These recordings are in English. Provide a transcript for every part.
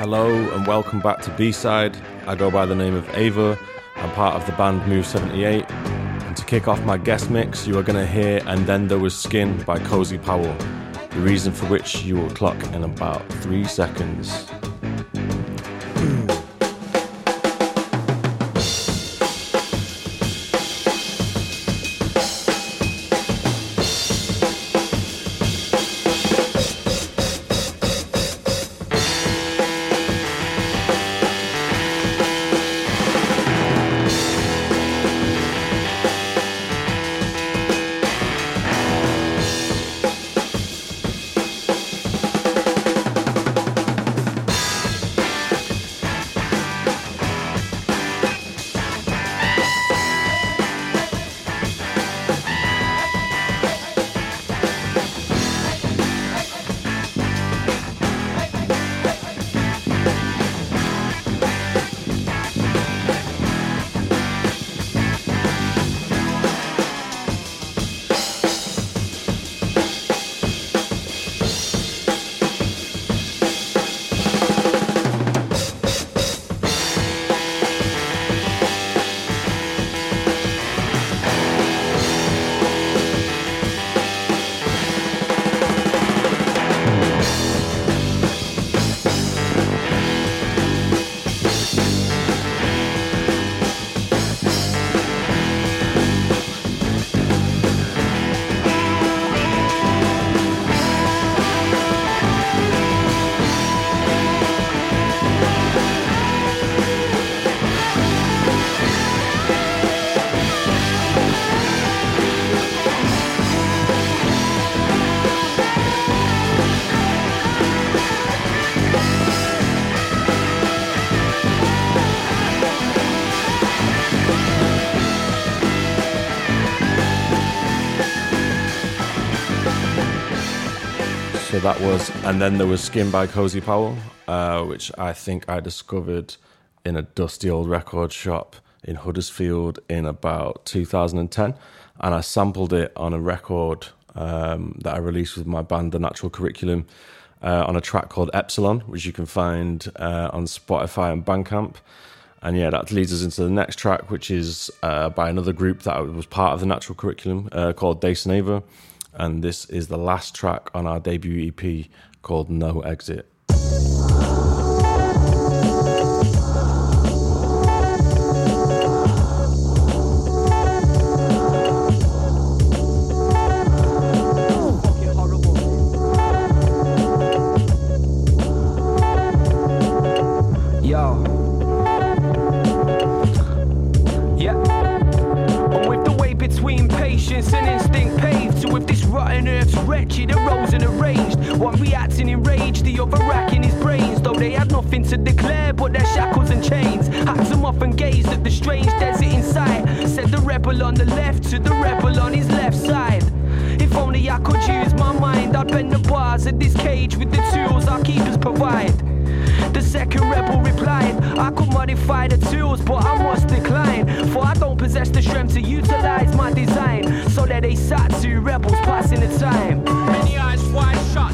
Hello and welcome back to B Side. I go by the name of Aver. I'm part of the band Move 78. And to kick off my guest mix, you are going to hear And Then There Was Skin by Cozy Powell, the reason for which you will clock in about three seconds. That was, and then there was Skin by Cozy Powell, uh, which I think I discovered in a dusty old record shop in Huddersfield in about 2010, and I sampled it on a record um, that I released with my band, The Natural Curriculum, uh, on a track called Epsilon, which you can find uh, on Spotify and Bandcamp. And yeah, that leads us into the next track, which is uh, by another group that was part of the Natural Curriculum uh, called Dason Ava and this is the last track on our debut EP called No Exit. I could use my mind, I'd bend the bars of this cage with the tools our keepers provide. The second rebel replied, I could modify the tools, but I must decline. For I don't possess the strength to utilize my design. So that they sat two rebels passing the time. Many eyes wide shut,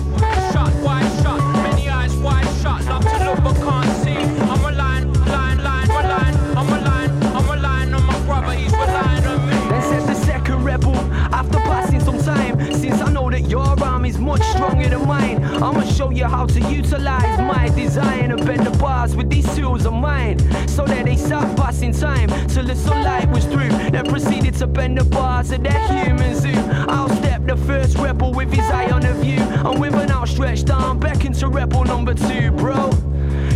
I'ma show you how to utilize my design and bend the bars with these tools of mine. So that they stop passing time till the sunlight was through. Then proceeded to bend the bars of that human zoo. I'll step the first rebel with his eye on the view, and with an outstretched arm, beckon to rebel number two, bro.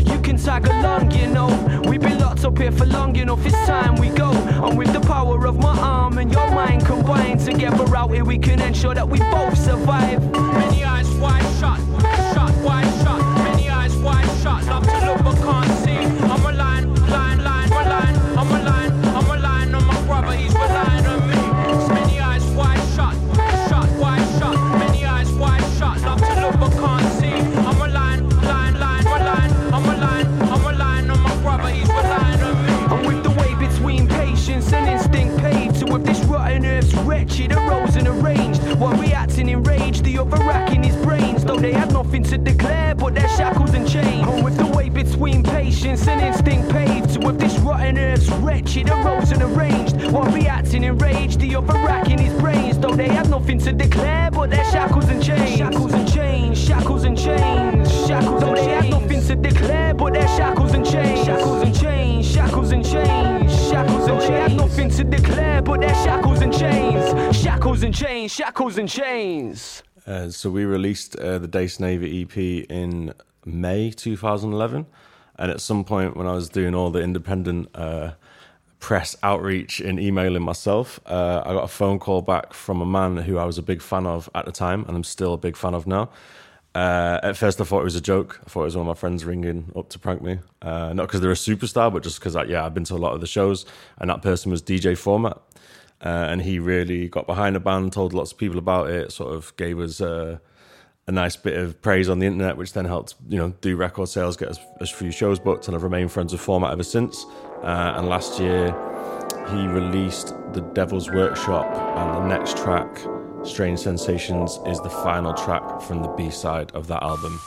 You can tag along, you know. We've been locked up here for long enough, it's time we go. And with the power of my arm and your mind combined, together out here we can ensure that we both survive. Many eyes wide shut, nothing to declare but their shackles and chains. And with the way between patience and instinct paved with this rotten earth's wretched arose and arranged. While reacting in rage the other racking his brains. Though they have nothing to declare but their shackles and chains shackles and chains shackles and chains shackles though they had nothing to declare but their shackles and chains shackles and chains shackles and chains shackles and chains they had nothing to declare but their shackles and chains shackles and chains shackles and chains Uh, so we released uh, the Dace Navy EP in May 2011, and at some point when I was doing all the independent uh, press outreach and emailing myself, uh, I got a phone call back from a man who I was a big fan of at the time, and I'm still a big fan of now. Uh, at first, I thought it was a joke. I thought it was one of my friends ringing up to prank me. Uh, not because they're a superstar, but just because, yeah, I've been to a lot of the shows, and that person was DJ Format. Uh, and he really got behind the band, told lots of people about it, sort of gave us uh, a nice bit of praise on the internet, which then helped you know do record sales, get us a few shows booked, and I've remained friends with Format ever since. Uh, and last year, he released the Devil's Workshop, and the next track, Strange Sensations, is the final track from the B side of that album.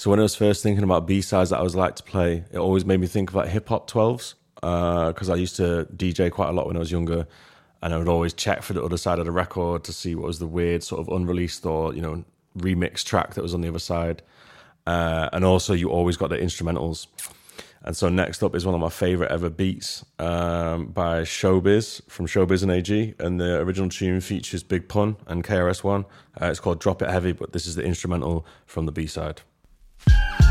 So when I was first thinking about B sides that I was like to play, it always made me think about hip hop twelves because I used to DJ quite a lot when I was younger, and I would always check for the other side of the record to see what was the weird sort of unreleased or you know remix track that was on the other side, uh, and also you always got the instrumentals. And so next up is one of my favorite ever beats um, by Showbiz from Showbiz and AG. And the original tune features Big Pun and KRS-One. Uh, it's called Drop It Heavy, but this is the instrumental from the B-side. Thank you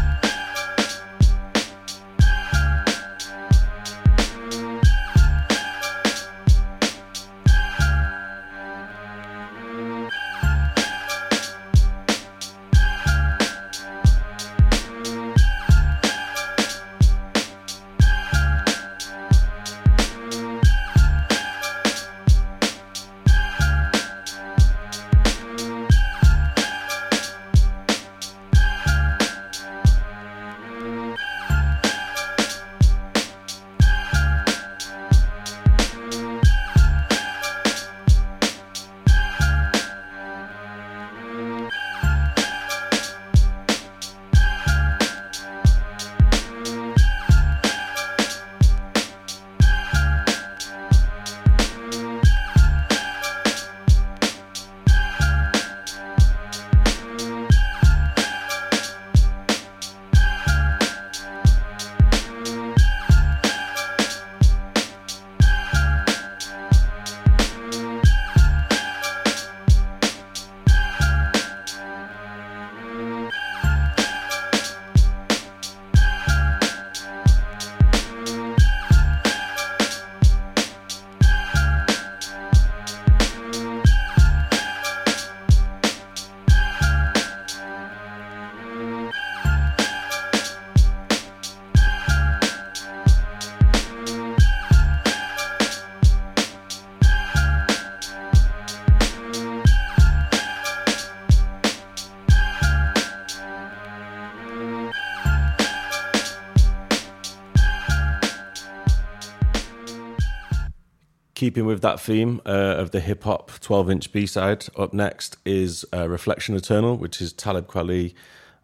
Keeping with that theme uh, of the hip hop 12 inch B side, up next is uh, Reflection Eternal, which is Talib Kweli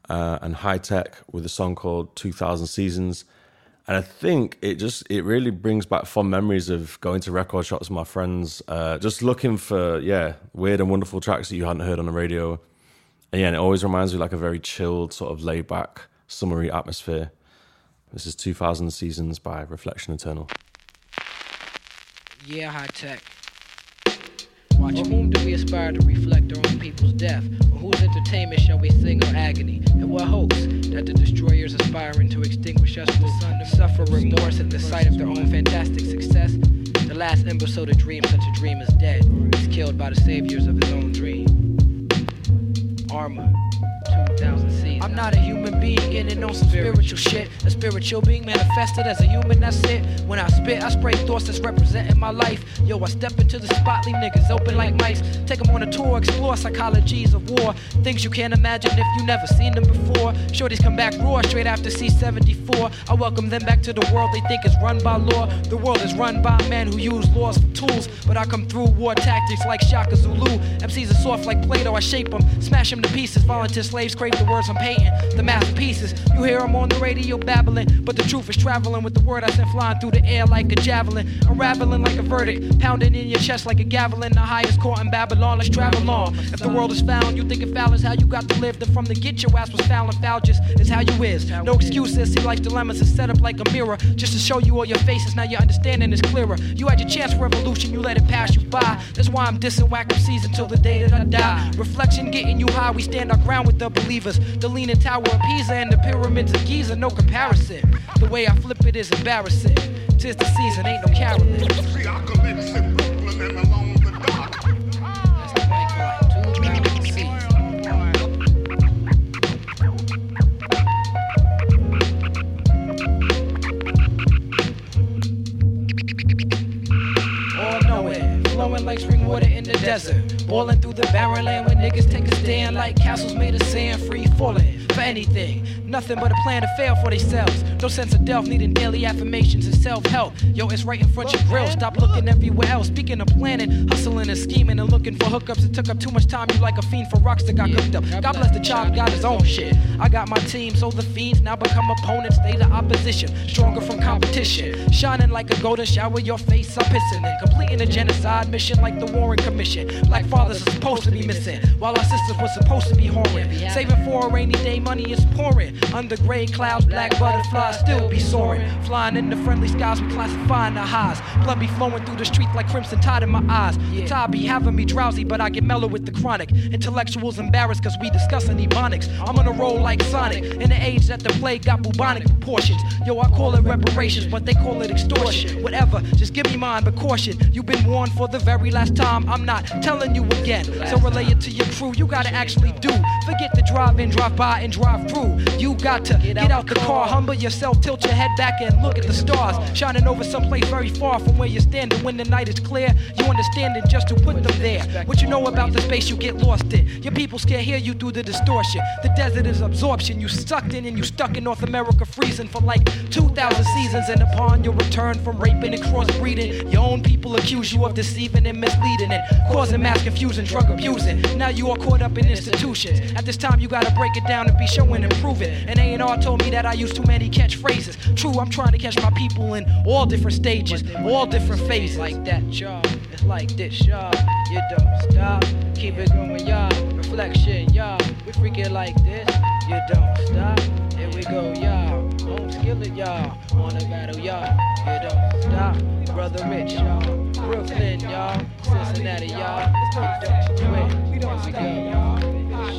uh, and Hi-Tek with a song called 2000 Seasons. And I think it just, it really brings back fond memories of going to record shops with my friends, uh, just looking for, yeah, weird and wonderful tracks that you hadn't heard on the radio. And yeah, and it always reminds me like a very chilled, sort of laid back, summery atmosphere. This is 2000 Seasons by Reflection Eternal. Yeah, Hi-Tek. Watch whom do we aspire to reflect our own people's death? Or whose entertainment shall we sing our agony? And what hopes that the destroyers aspiring to extinguish us will suffer remorse at the sight of their own fantastic success? The last imbecile to dream such a dream is dead. He's killed by the saviors of his own dream. Armor. 2000 seasons. I'm not a human being getting on some spiritual shit. A spiritual being manifested as a human, that's it. When I spit, I spray thoughts that's representing my life. Yo, I step into the spot, leave niggas open like mice. Take them on a tour, explore psychologies of war. Things you can't imagine if you never seen them before. Shorties come back raw straight after C74. I welcome them back to the world they think is run by law. The world is run by men who use laws for tools. But I come through war tactics like Shaka Zulu. MCs are soft like Plato, I shape them, smash them to pieces. Volunteer slaves the words I'm painting, the masterpieces. You hear them on the radio babbling, but the truth is traveling with the word I sent flying through the air like a javelin. Unraveling like a verdict, pounding in your chest like a gavelin. The highest court in Babylon, let's travel on. If the world is found, you think it foul is how you got to live. Then from the get, your ass was foul and foul just is how you is. No excuses, see life's dilemmas is set up like a mirror. Just to show you all your faces, now your understanding is clearer. You had your chance for revolution, you let it pass you by. That's why I'm dissing whack MCs until the day that I die. Reflection getting you high, we stand our ground with the believers. The leaning tower of Pisa and the pyramids of Giza, no comparison. The way I flip it is embarrassing. Tis the season, ain't no caroling. That's the mic Flowing like spring water in the desert. Boiling through the barren land where niggas take a stand like castles made of sand, free falling for anything. Nothing but a plan to fail for themselves. No sense of delf, needing daily affirmations and self help. Yo, it's right in front of your grill. Stop looking everywhere else. Speaking of planning, hustling and scheming and looking for hookups. It took up too much time. You like a fiend for rocks that got cooked up. God bless the child, got his own shit. I got my team, so the fiends now become opponents. They the opposition, stronger from competition. Shining like a golden shower, your face I'm pissing in. Completing a genocide mission like the Warren Commission. Black fathers are supposed to be missing, while our sisters were supposed to be whoring. Saving for a rainy day, money is pouring. Under gray clouds, black butterflies still be soaring. Flying in the friendly skies, we classifying the highs. Blood be flowing through the streets like crimson tide in my eyes. The tide be having me drowsy, but I get mellow with the chronic. Intellectuals embarrassed cause we discussing ebonics. I'm on a roll like Sonic. In the age that the plague got bubonic proportions. Yo, I call it reparations, but they call it extortion. Whatever, just give me mine, but caution. You've been warned for the very last time. I'm not telling you again. So relay it to your crew. You gotta actually do. Forget the drive in, drive by, and drive through. You got to get out the car, humble yourself, tilt your head back, and look at the stars shining over someplace very far from where you're standing. When the night is clear, you understand it just to put them there. What you know about the space you get lost in. Your people can't hear you through the distortion. The desert is absorption. You sucked in and you stuck in North America, freezing for like 2,000 seasons. And upon your return from raping and crossbreeding, your own people accuse you of deceiving and misleading and causing mass confusion, drug abusing. Now you are caught up in institutions. At this time, you gotta break it down and be showing and proving. And A&R told me that I use too many catchphrases. True, I'm trying to catch my people in all different stages, all different phases. Like that, y'all. It's like this, y'all. You don't stop. Keep it going, y'all. Reflection, y'all. We freaking like this. You don't stop. Here we go, y'all. Home skillet, y'all. On a battle, y'all. You don't stop. Brother Rich, y'all. Brooklyn, y'all. Cincinnati, y'all. Quit. We don't stop, y'all.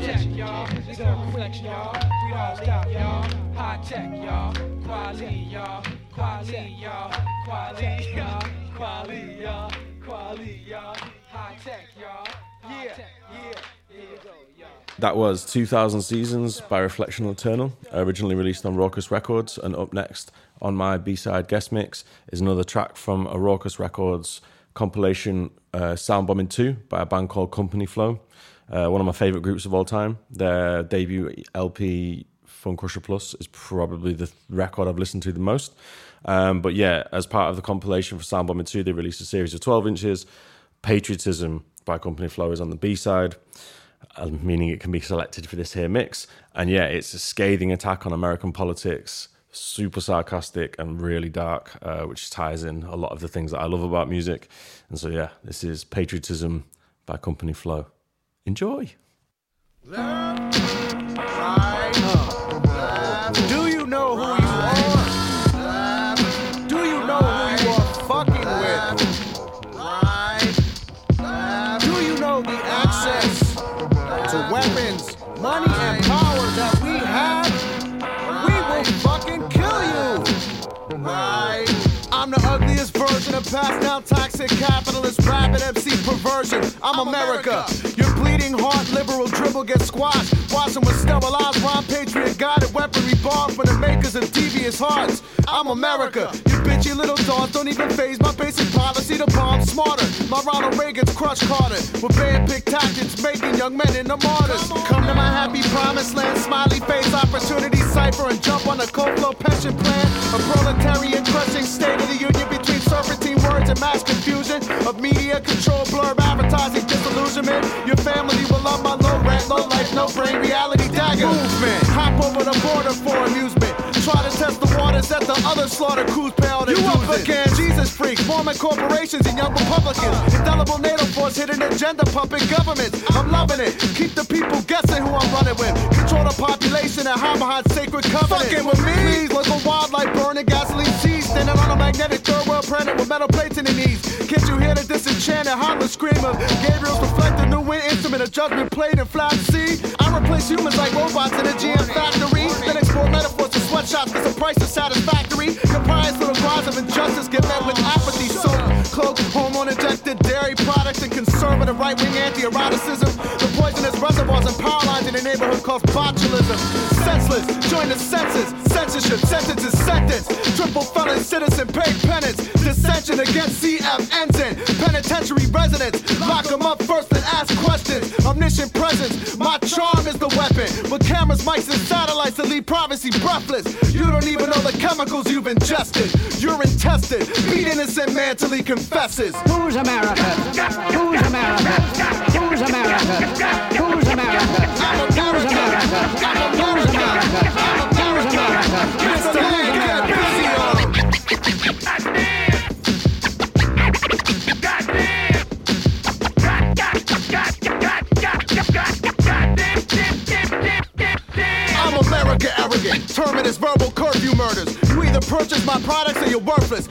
Shit, y'all. It's a reflection, y'all. We don't stop, y'all. Hi-Tek, y'all. Quality, y'all. Quality, y'all. Quality, y'all. Quality, y'all. Quality, y'all. High tech, y'all. Yeah, yeah. Here we go, y'all. That was 2000 Seasons by Reflection Eternal, originally released on Rawkus Records. And up next on my B side guest mix is another track from a Rawkus Records compilation, uh, Soundbombing 2, by a band called Company Flow. Uh, one of my favorite groups of all time. Their debut LP, Funcrusher Plus, is probably the record I've listened to the most. Um, but yeah, as part of the compilation for Soundbombing 2, they released a series of 12 inches. Patriotism by Company Flow is on the B side uh, meaning it can be selected for this here mix. And yeah, it's a scathing attack on American politics, super sarcastic and really dark, uh, which ties in a lot of the things that I love about music. And so yeah, this is Patriotism by Company Flow. Enjoy. Passed down toxic capitalist rabid MC perversion. I'm America. Your bleeding heart liberal dribble gets squashed. Watching with sterilized rhyme patriot guided weaponry bomb for the makers of devious hearts. I'm America. You bitchy little dogs don't even phase my basic policy to bomb smarter. My Ronald Reagan's crush Carter with band pick tactics making young men into martyrs. Come to my happy promised land, smiley face opportunity cipher and jump on a cold flow pension plan. A proletarian crushing state of the union between serpentine words and mass confusion of media control, blurb advertising disillusionment. Your family will love my low rent, low life, no brain reality dagger. Movement, hop over the border for amusement. Test the waters that the other slaughter crews pay You up against Jesus freaks, forming corporations and young Republicans. Indelible NATO force hidden agenda pumping governments. I'm loving it. Keep the people guessing who I'm running with. Control the population and hide behind sacred covenants. Fucking with me. Please, local wildlife burning gasoline seeds. Standing on a magnetic third world planet with metal plates in the knees. Can't you hear the disenchanted scream of Gabriel's reflected new wind instrument of judgment played in flat sea? I replace humans like robots in a GM factory. Then export metaphors to sweatshops cause the price is satisfactory. To the rise of injustice get met with apathy. So cloaked, hormone injected products and conservative right wing anti eroticism. The poisonous reservoirs and power lines in the neighborhood called botulism. Senseless, join the census. Censorship, sentences, sentence. Triple felon citizen, pay penance. Dissension against CF ensign. Penitentiary residents. Lock them up first and ask questions. Omniscient presence. My charm is the weapon. With cameras, mics, and satellites that leave privacy breathless. You don't even know the chemicals you've ingested. You're tested. Beat innocent man till he confesses. Who's America? Choose America. Choose America. Choose America. Choose America. Choose America. Choose America. Mr. Hank, get America arrogant. Terminus verbal curfew murders. You either purchase my products or you're worthless.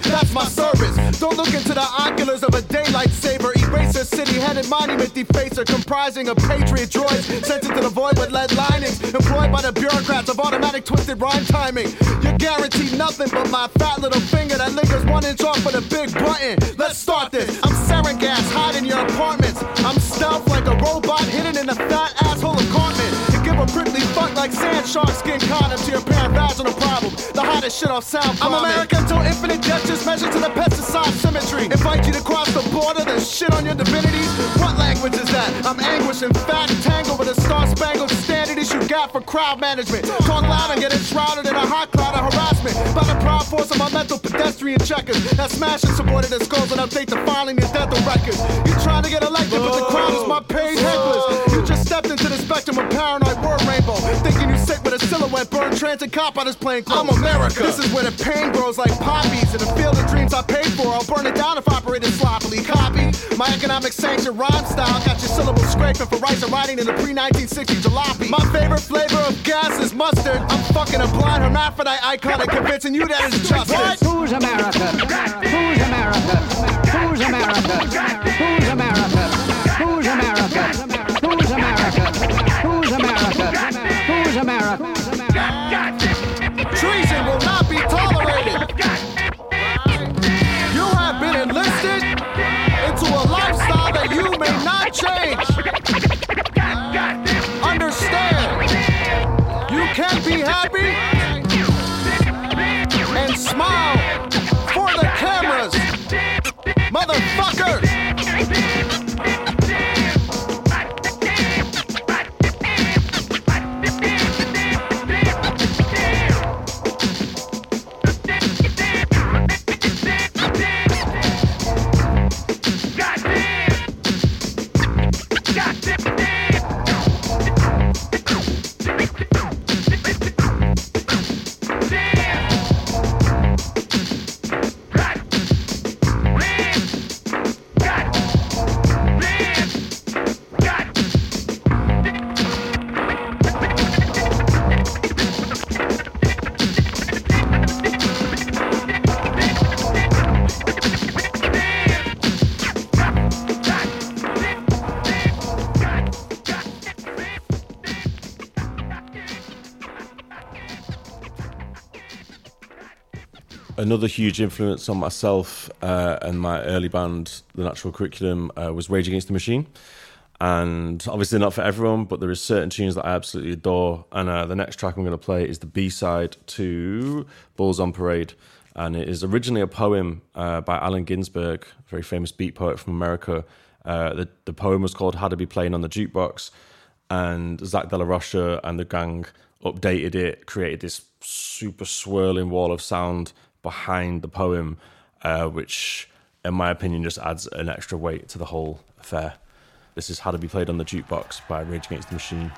Headed monument defacer comprising of patriot droids sent into the void with lead linings. Employed by the bureaucrats of automatic twisted rhyme timing. You're guaranteed nothing but my fat little finger that lingers one inch off of the big button. Let's start this. I'm sarin gas, hide in your apartments. I'm stealth like a robot hidden in a fat asshole apartment. You give a prickly fuck like sand shark skin condom to your parent vaginal problem. The hottest shit off sound. I'm America till infinite gestures measured to the pesticide symmetry. Invite you to cross the border, then shit on your divinities. Language is that? I'm anguish and fat, tangled with a star spangled standard issue gap for crowd management. Talk loud and get enshrouded in a hot cloud of harassment by the proud force of my mental pedestrian checkers that smash and supported their skulls and update the filing and death of records. You trying to get elected, but the crowd is my paid hecklers. You just stepped into the spectrum of paranoid word rainbow, thinking you sick with a silhouette, burn transit cop on his plane. I'm America. This is where the pain grows like poppies in the field of dreams I paid for. I'll burn it down if operated sloppily. Copy my economic sanction rhyme style. Got your syllables scraping for rice and writing in the pre 1960s jalopy. My favorite flavor of gas is mustard. I'm fucking a blind hermaphrodite icon and convincing you that it's justice. Who's America? Another huge influence on myself uh, and my early band, The Natural Curriculum, uh, was Rage Against the Machine. And obviously, not for everyone, but there is certain tunes that I absolutely adore. And uh, the next track I'm going to play is the B side to Bulls on Parade. And it is originally a poem uh, by Allen Ginsberg, a very famous beat poet from America. Uh, the, the poem was called How to Be Playing on the Jukebox. And Zach De La Rocha and the gang updated it, created this super swirling wall of sound behind the poem, uh, which, in my opinion, just adds an extra weight to the whole affair. This is How to Be Played on the Jukebox by Rage Against the Machine.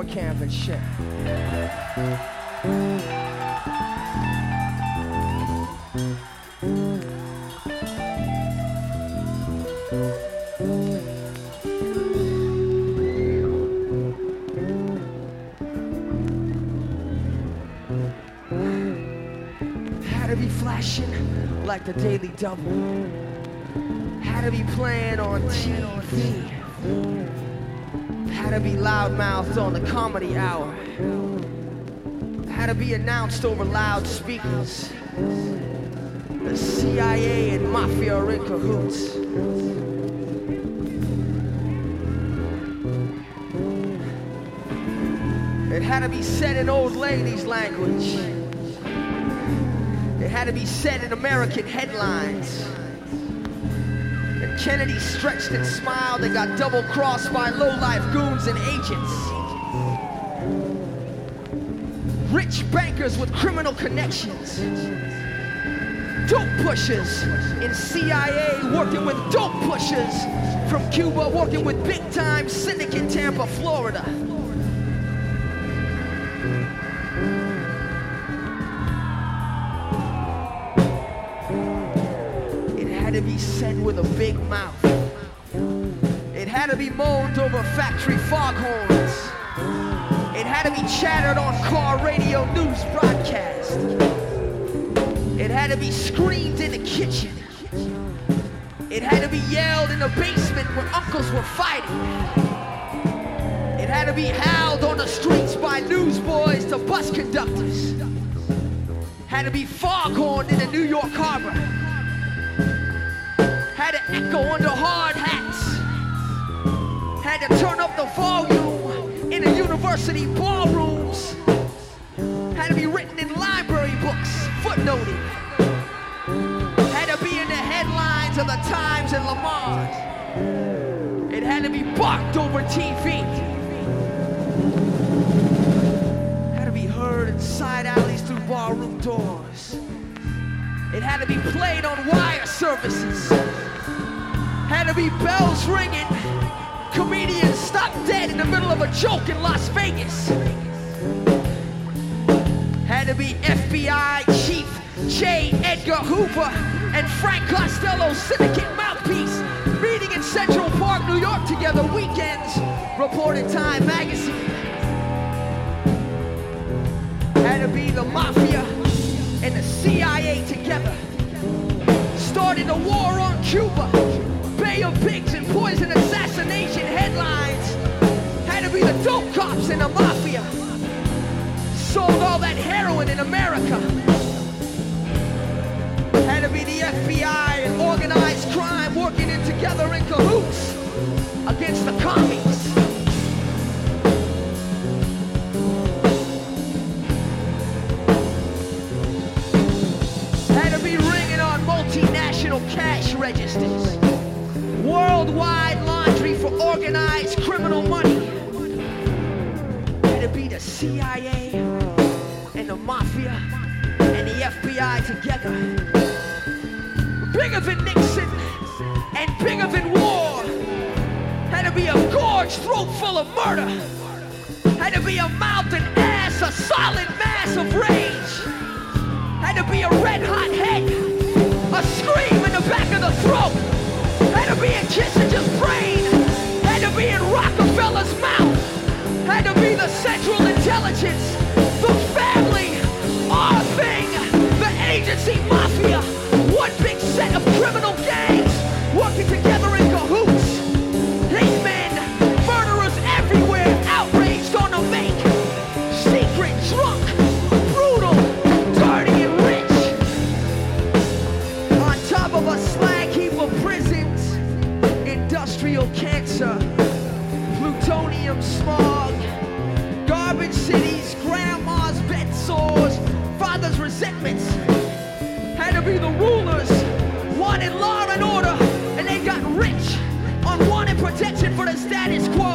Summer camp and shit. Had to be flashing like the Daily Double. Had to be playing on TV. Loudmouthed on the comedy hour. Had to be announced over loudspeakers. The CIA and mafia are in cahoots. It had to be said in old ladies' language. It had to be said in American headlines. Kennedy stretched and smiled and got double crossed by low-life goons and agents. rich bankers with criminal connections. Dope pushers in CIA working with dope pushers from Cuba working with big time syndicate Tampa, Florida. Said with a big mouth. It had to be moaned over factory foghorns. It had to be chattered on car radio news broadcast. It had to be screamed in the kitchen. It had to be yelled in the basement where uncles were fighting. It had to be howled on the streets by newsboys to bus conductors. Had to be foghorned in the New York harbor. Had to echo under hard hats. Had to turn up the volume in the university ballrooms. Had to be written in library books, footnoted. Had to be in the headlines of the Times and Le Monde. It had to be barked over TV. Had to be heard in side alleys through barroom doors. It had to be played on wire services. Had to be bells ringing. Comedians stopped dead in the middle of a joke in Las Vegas. Had to be FBI Chief J. Edgar Hoover and Frank Costello syndicate mouthpiece meeting in Central Park, New York together weekends, reported Time magazine. Had to be the mafia and the CIA together. Started a war on Cuba. Bay of Pigs and poison assassination headlines. Had to be the dope cops and the mafia. Sold all that heroin in America. Had to be the FBI and organized crime working in together in cahoots against the commies. Had to be ringing on multinational cash registers. Worldwide laundry for organized criminal money. To be the CIA and the mafia and the FBI together. Bigger than Nixon and bigger than war. Had to be a gorge throat full of murder. Had to be a mountain ass, a solid mass of rage. Had to be a red hot head, a scream in the back of the throat. To be in Kissinger's brain. Had to be in Rockefeller's mouth. Had to be the Central Intelligence, the family, our thing, the agency mafia. One big set of criminal gangs working together protection for the status quo.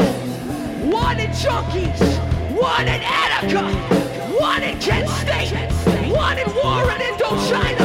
Wanted junkies, wanted Attica, wanted Kent State, war in Indochina.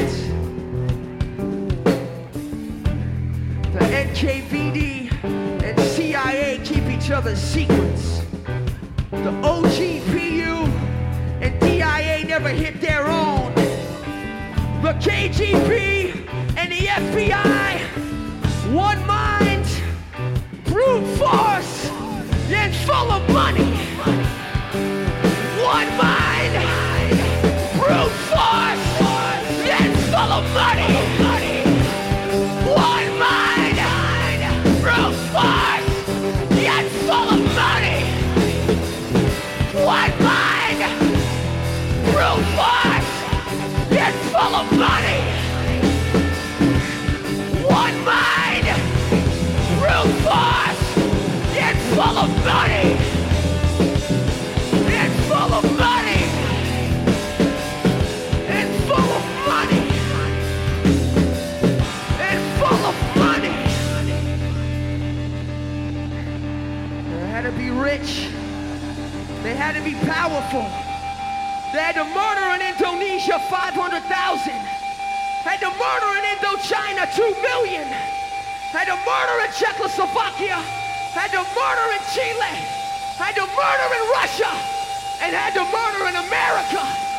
each other's secrets. The OGPU and DIA never hit their own. The KGB and the FBI, full of money. And full of money. And full of money. And full of money. They had to be rich. They had to be powerful. They had to murder in Indonesia 500,000. Had to murder in Indochina 2 million. Had to murder in Czechoslovakia. Had to murder in Chile. Had to murder in Russia. And had to murder in America.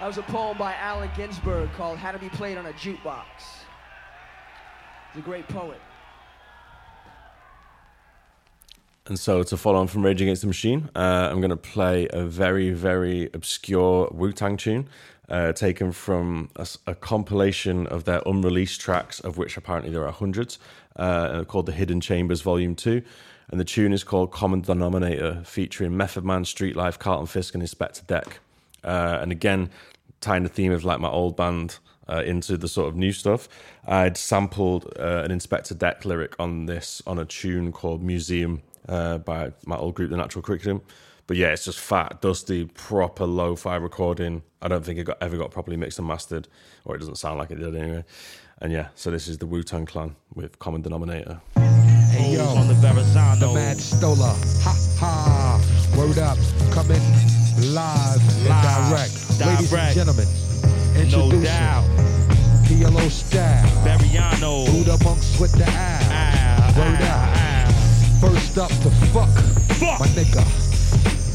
That was a poem by Allen Ginsberg called How to Be Played on a Jukebox. He's a great poet. And so, to follow on from Rage Against the Machine, uh, I'm going to play a very, very obscure Wu Tang tune uh, taken from a compilation of their unreleased tracks, of which apparently there are hundreds, uh, called The Hidden Chambers Volume 2. And the tune is called Common Denominator, featuring Method Man, Street Life, Carlton Fisk, and Inspectah Deck. Uh, and again, tying the theme of like my old band uh, into the sort of new stuff. I'd sampled uh, an Inspectah Deck lyric on this on a tune called Museum uh, by my old group, The Natural Curriculum. But yeah, it's just fat, dusty, proper lo-fi recording. I don't think it got ever got properly mixed and mastered, or it doesn't sound like it did anyway. And yeah, so this is the Wu Tang Clan with Common Denominator. Hey yo, on the Verrazano. the Mad Stola. Ha ha. Word up. Coming live, and Live, direct. Ladies and direct. gentlemen, No introducing doubt. PLO style. Bariano. Buddha monks with the owl. Ah, Word ah, up. ah. First up to fuck. Fuck. My nigga.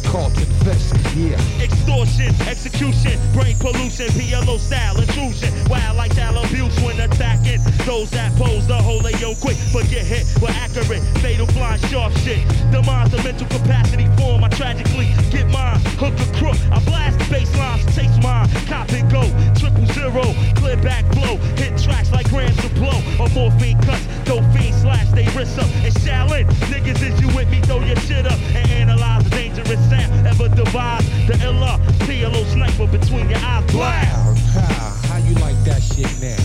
Carlton Fisk. Yeah. Extortion, execution, brain pollution, PLO style intrusion. Wild like child abuse when attacking those that pose the whole yo quick. But get hit with accurate, fatal flying sharp shit. Demise the mental capacity form. I tragically get mine, hook a crook. I blast the baselines, chase mine, cop and go. Triple zero, clear back blow. Hit tracks like grams of blow. Or morphine cuts, dope fiend slash they wrist up. And Shaolin, niggas, is you with me? Throw your shit up and analyze the dangerous sound. Ever devise the illa PLO sniper between your eyes. Blast. Wow, how, how you like that shit now?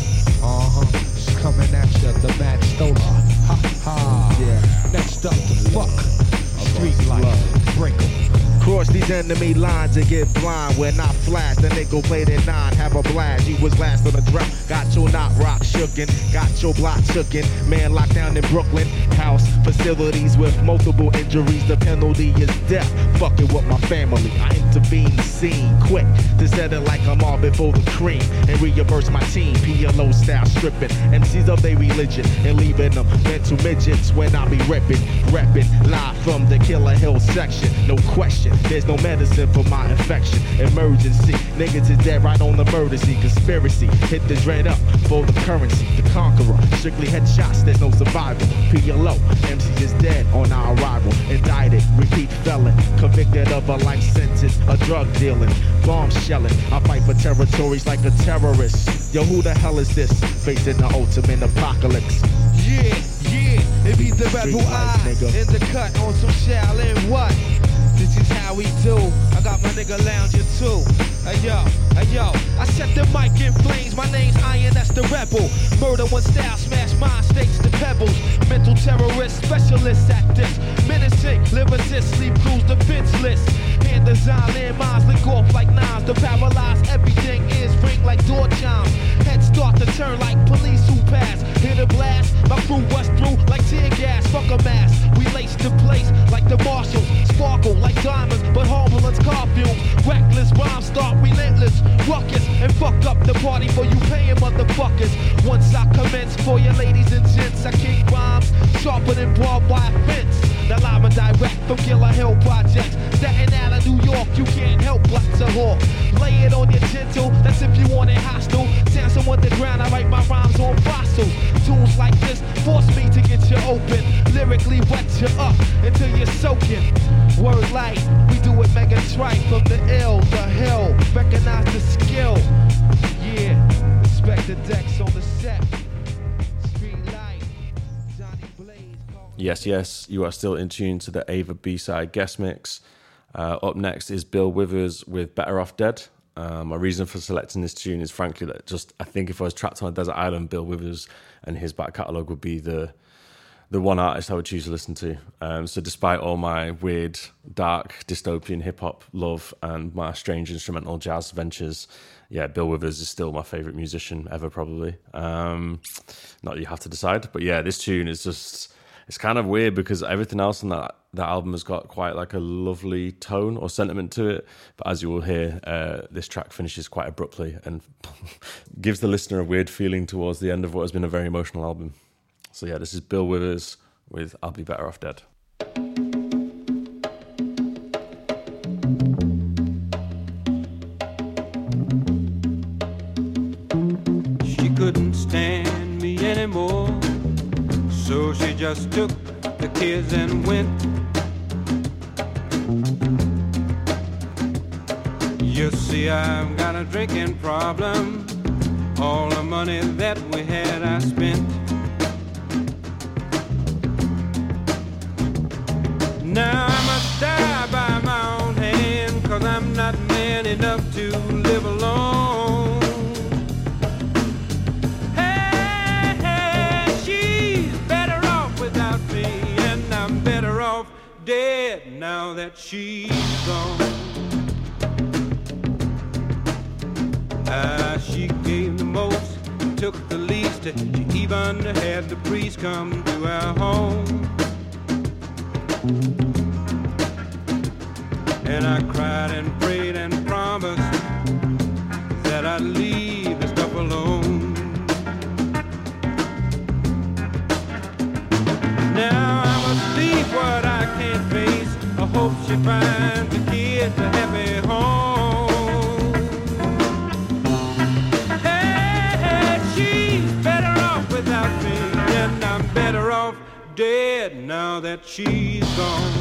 Uh-huh. It's coming at ya, the Mad Stola. Ha ha. Yeah. Next up to fuck. Street life. Break 'em. Cross these enemy lines and get blind when I flash. The nigga played at nine, have a blast. You was last on the drop. Got your knot rock shookin', got your block shookin'. Man locked down in Brooklyn. House facilities with multiple injuries. The penalty is death. Fucking with my family. I intervene scene quick to set it like I'm all before the cream and reimburse my team. PLO style stripping MCs of their religion and leaving them mental midgets when I be ripping, repping live from the Killa Hill section. No question, there's no medicine for my infection. Emergency, niggas is dead right on the murder scene. Conspiracy, hit the dread up for the currency. The conqueror, strictly headshots, there's no survival. PLO, MC is dead on our arrival. Indicted, repeat felon, convicted of a life sentence, a drug dealing, bomb shelling. I fight for territories like a terrorist. Yo, who the hell is this? Facing the ultimate apocalypse. Yeah, yeah, it be the rebel Street life, in the cut on some Shaolin what? This is how we do. I got my nigga lounging too. Hey yo, hey yo, I set the mic in flames. My name's Iron, that's the rebel. Murder one style, smash mind states to pebbles. Mental terrorist, specialist at this. Menacing, live assist, sleep crews defenseless. Hand design, landmines, link off like nines. To paralyze everything is ring like door chimes. Head start to turn like police who pass. Hit a blast, my crew bust through like tear gas. Fuck a mask, we lace the place like the marshals. Sparkle like diamonds, but harmless car fumes. Reckless rhymes start relentless, ruckus, and fuck up the party for you paying motherfuckers. Once I commence for your ladies and gents, I kick rhymes sharper than barbed wire fence. Now live and direct from Killa Hill Project. Staten Island, New York, you can't help but to. Lay it on your gentle, that's if you want it hostile. The ground, I write my rhymes on fossils. Tunes like this force me to get you open. Lyrically wet you up until you're soaking. Word light, we do it mega the ill, the hill. Recognize the skill. Yeah, respect the decks on the set. Yes, yes, you are still in tune to the Aver B side guest mix. Uh, up next is Bill Withers with Better Off Dead. Um, my reason for selecting this tune is frankly that just I think if I was trapped on a desert island, Bill Withers and his back catalogue would be the the one artist I would choose to listen to. Um, so despite all my weird, dark, dystopian hip hop love and my strange instrumental jazz ventures, yeah, Bill Withers is still my favorite musician ever, probably. Um, not that you have to decide, but yeah, this tune is just it's kind of weird because everything else on that that album has got quite like a lovely tone or sentiment to it. But as you will hear, uh, this track finishes quite abruptly and gives the listener a weird feeling towards the end of what has been a very emotional album. So yeah, this is Bill Withers with "I'll Be Better Off Dead." Just took the kids and went. You see, I've got a drinking problem. All the money that we had, I spent. Now now that she's gone. Ah, she gave the most, took the least. She even had the priest come to our home. And I cried and hope she finds the kids a happy home. Hey, she's better off without me, and I'm better off dead now that she's gone.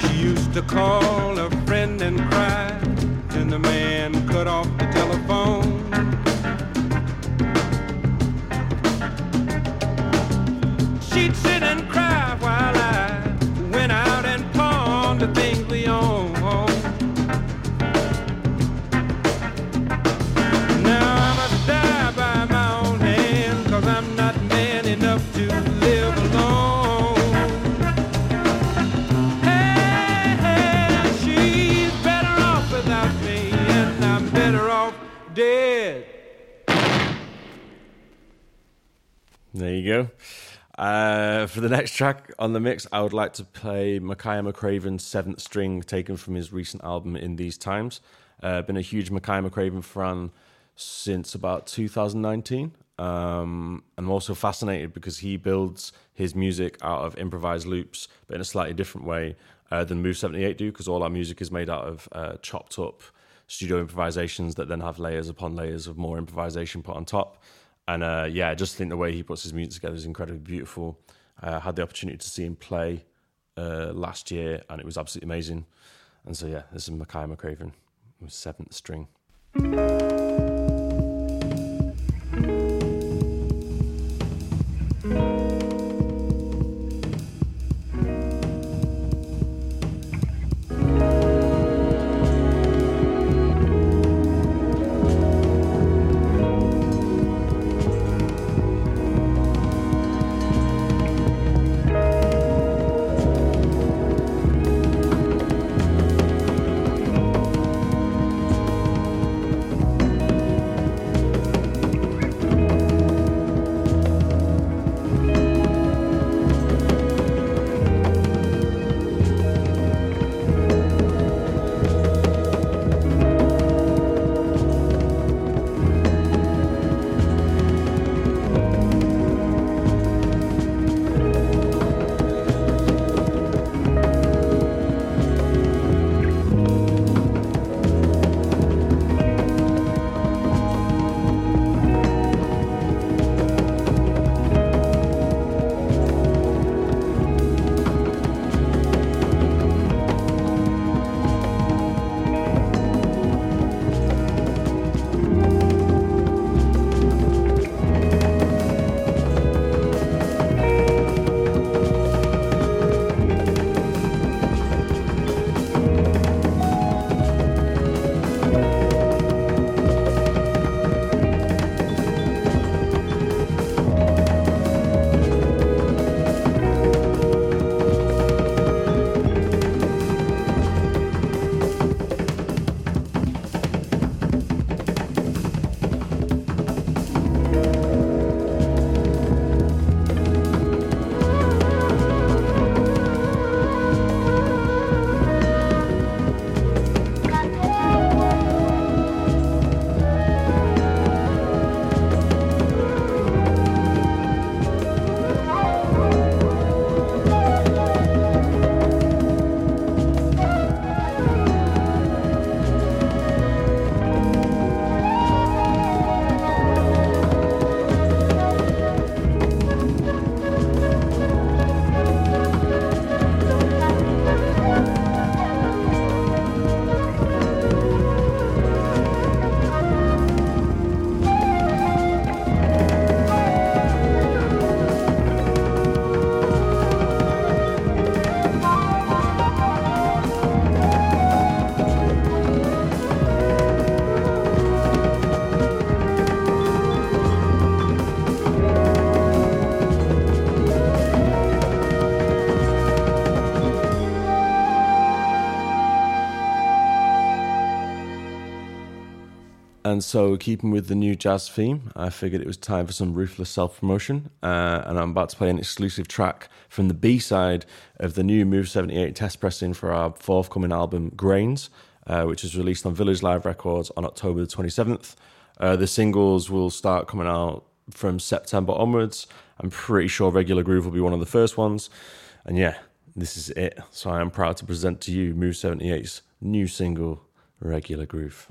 She used to call a friend and cry, then the man cut off the go. Uh, for the next track on the mix, I would like to play Makaya McCraven's Seventh String, taken from his recent album In These Times. Uh, been a huge Makaya McCraven fan since about 2019. Um, I'm also fascinated because he builds his music out of improvised loops, but in a slightly different way uh, than Move 78 do, because all our music is made out of uh, chopped up studio improvisations that then have layers upon layers of more improvisation put on top. And uh, yeah, I just think the way he puts his music together is incredibly beautiful. Uh, I had the opportunity to see him play uh, last year, and it was absolutely amazing. And so yeah, this is Makaya McCraven with Seventh String. And so, keeping with the nu jazz theme, I figured it was time for some ruthless self promotion. Uh, and I'm about to play an exclusive track from the B side of the new Move 78 test pressing for our forthcoming album, Grains, uh, which is released on Village Live Records on October the 27th. Uh, the singles will start coming out from September onwards. I'm pretty sure Regular Groove will be one of the first ones. And yeah, this is it. So I am proud to present to you Move 78's new single, Regular Groove.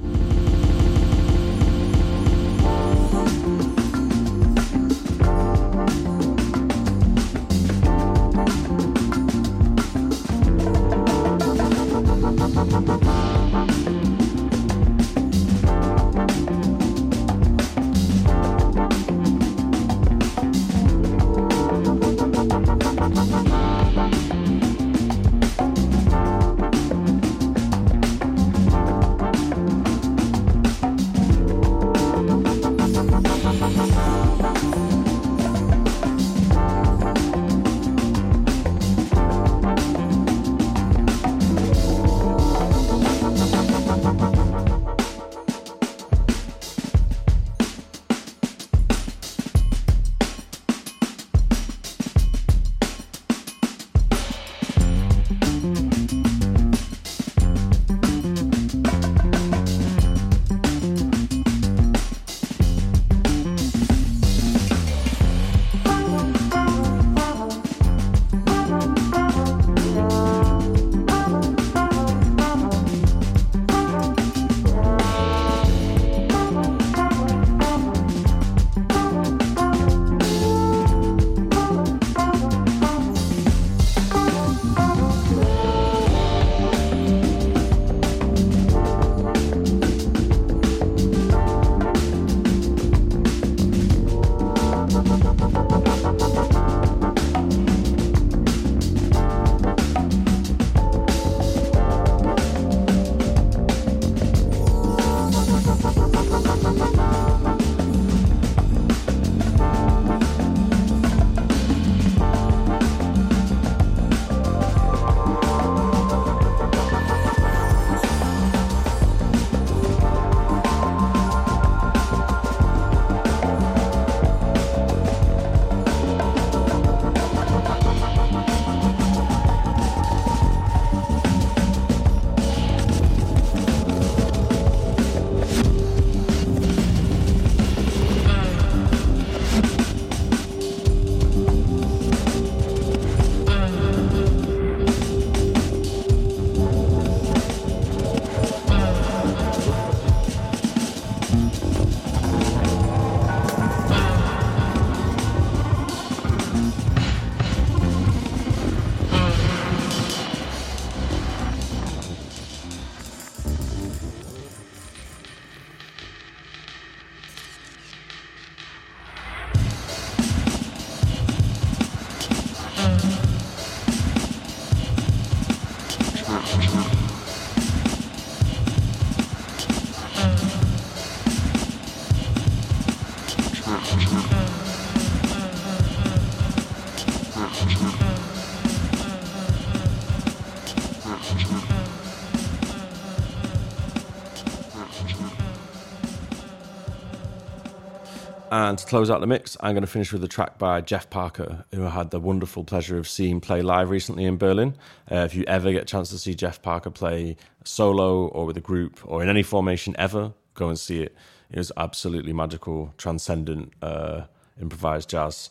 And to close out the mix, I'm going to finish with a track by Jeff Parker, who I had the wonderful pleasure of seeing play live recently in Berlin. Uh, if you ever get a chance to see Jeff Parker play solo or with a group or in any formation ever, go and see it. It was absolutely magical, transcendent, uh, improvised jazz.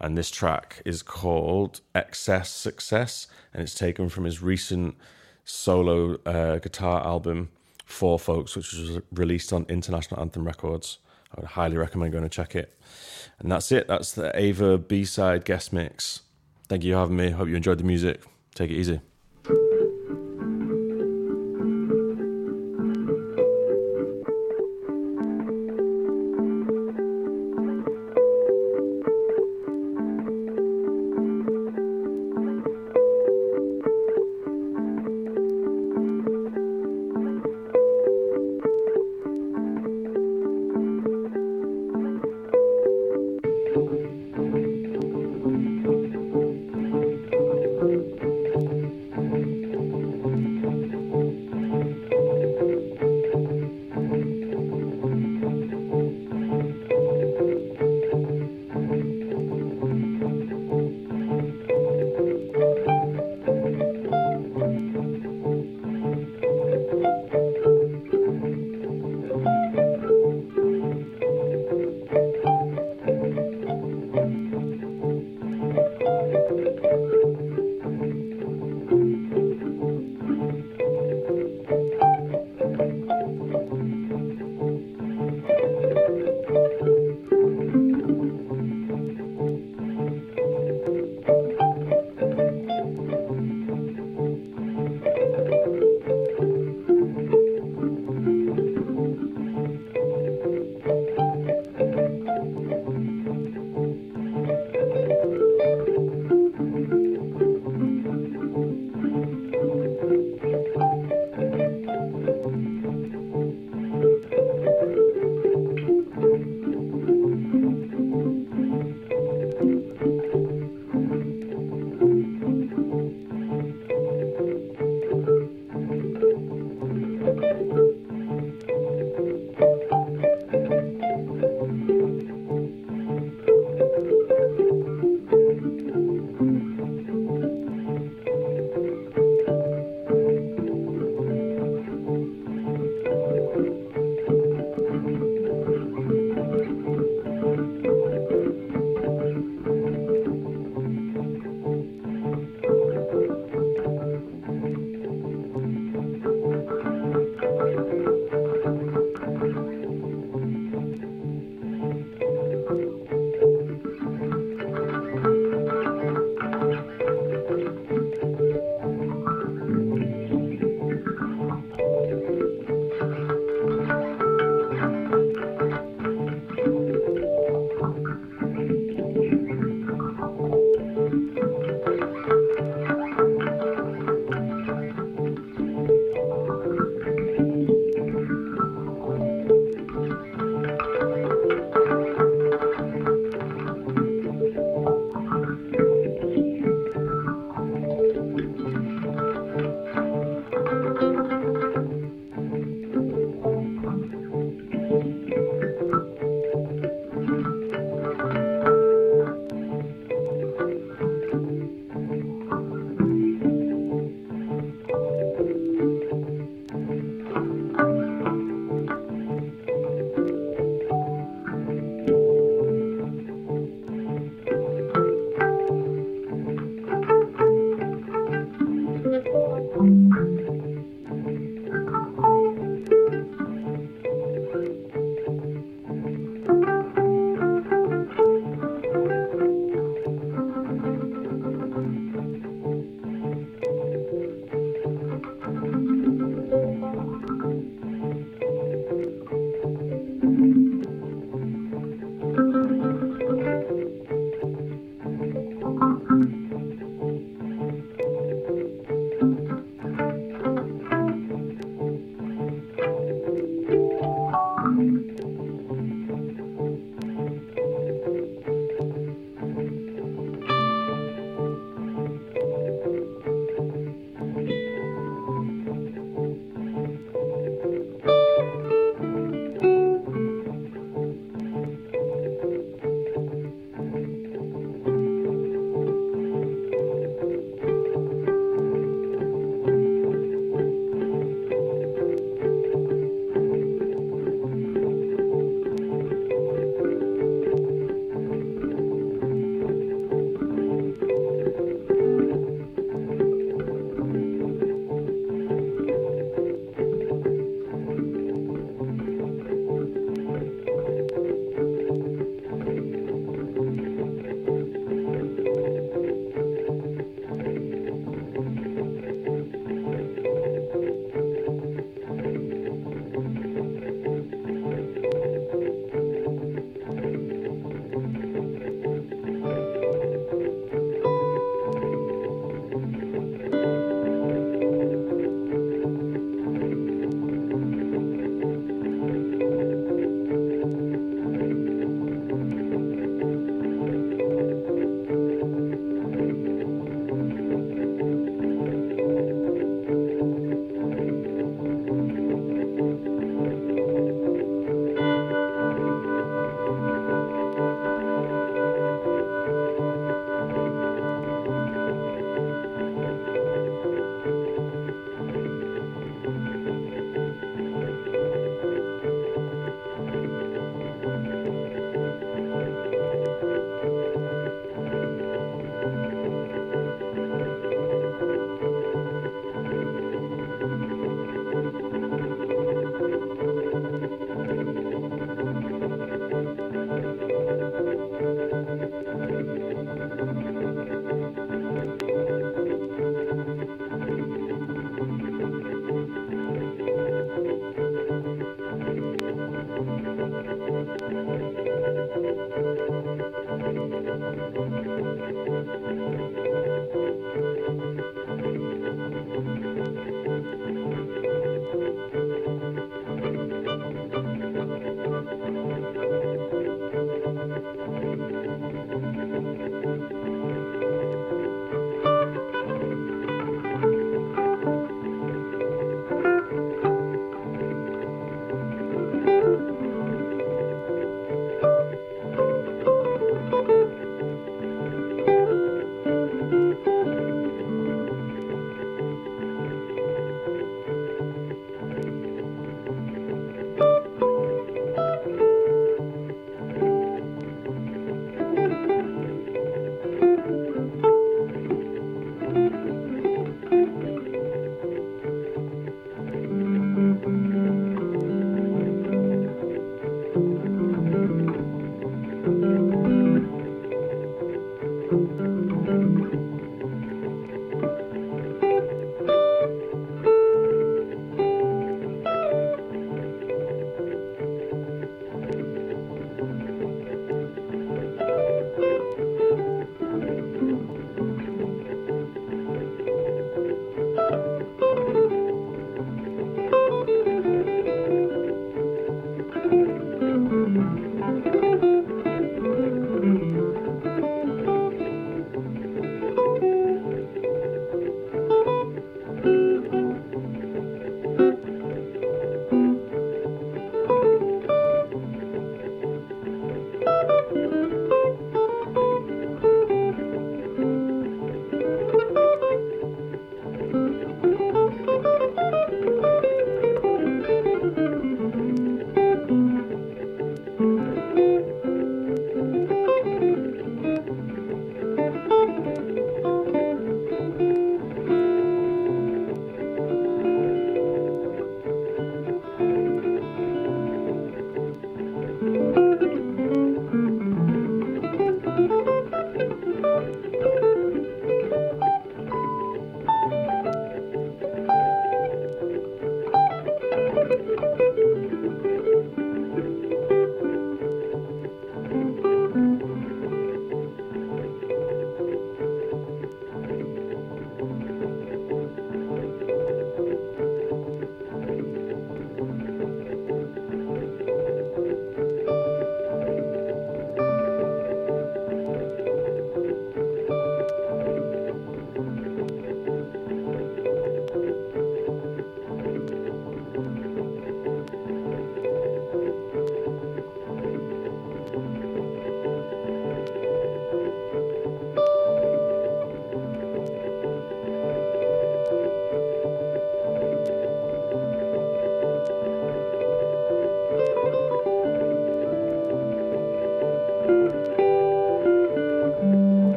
And this track is called Excess Success, and it's taken from his recent solo uh, guitar album, Forfolks, which was released on International Anthem Records. I would highly recommend going to check it. And that's it. That's the Aver B side guest mix. Thank you for having me. Hope you enjoyed the music. Take it easy.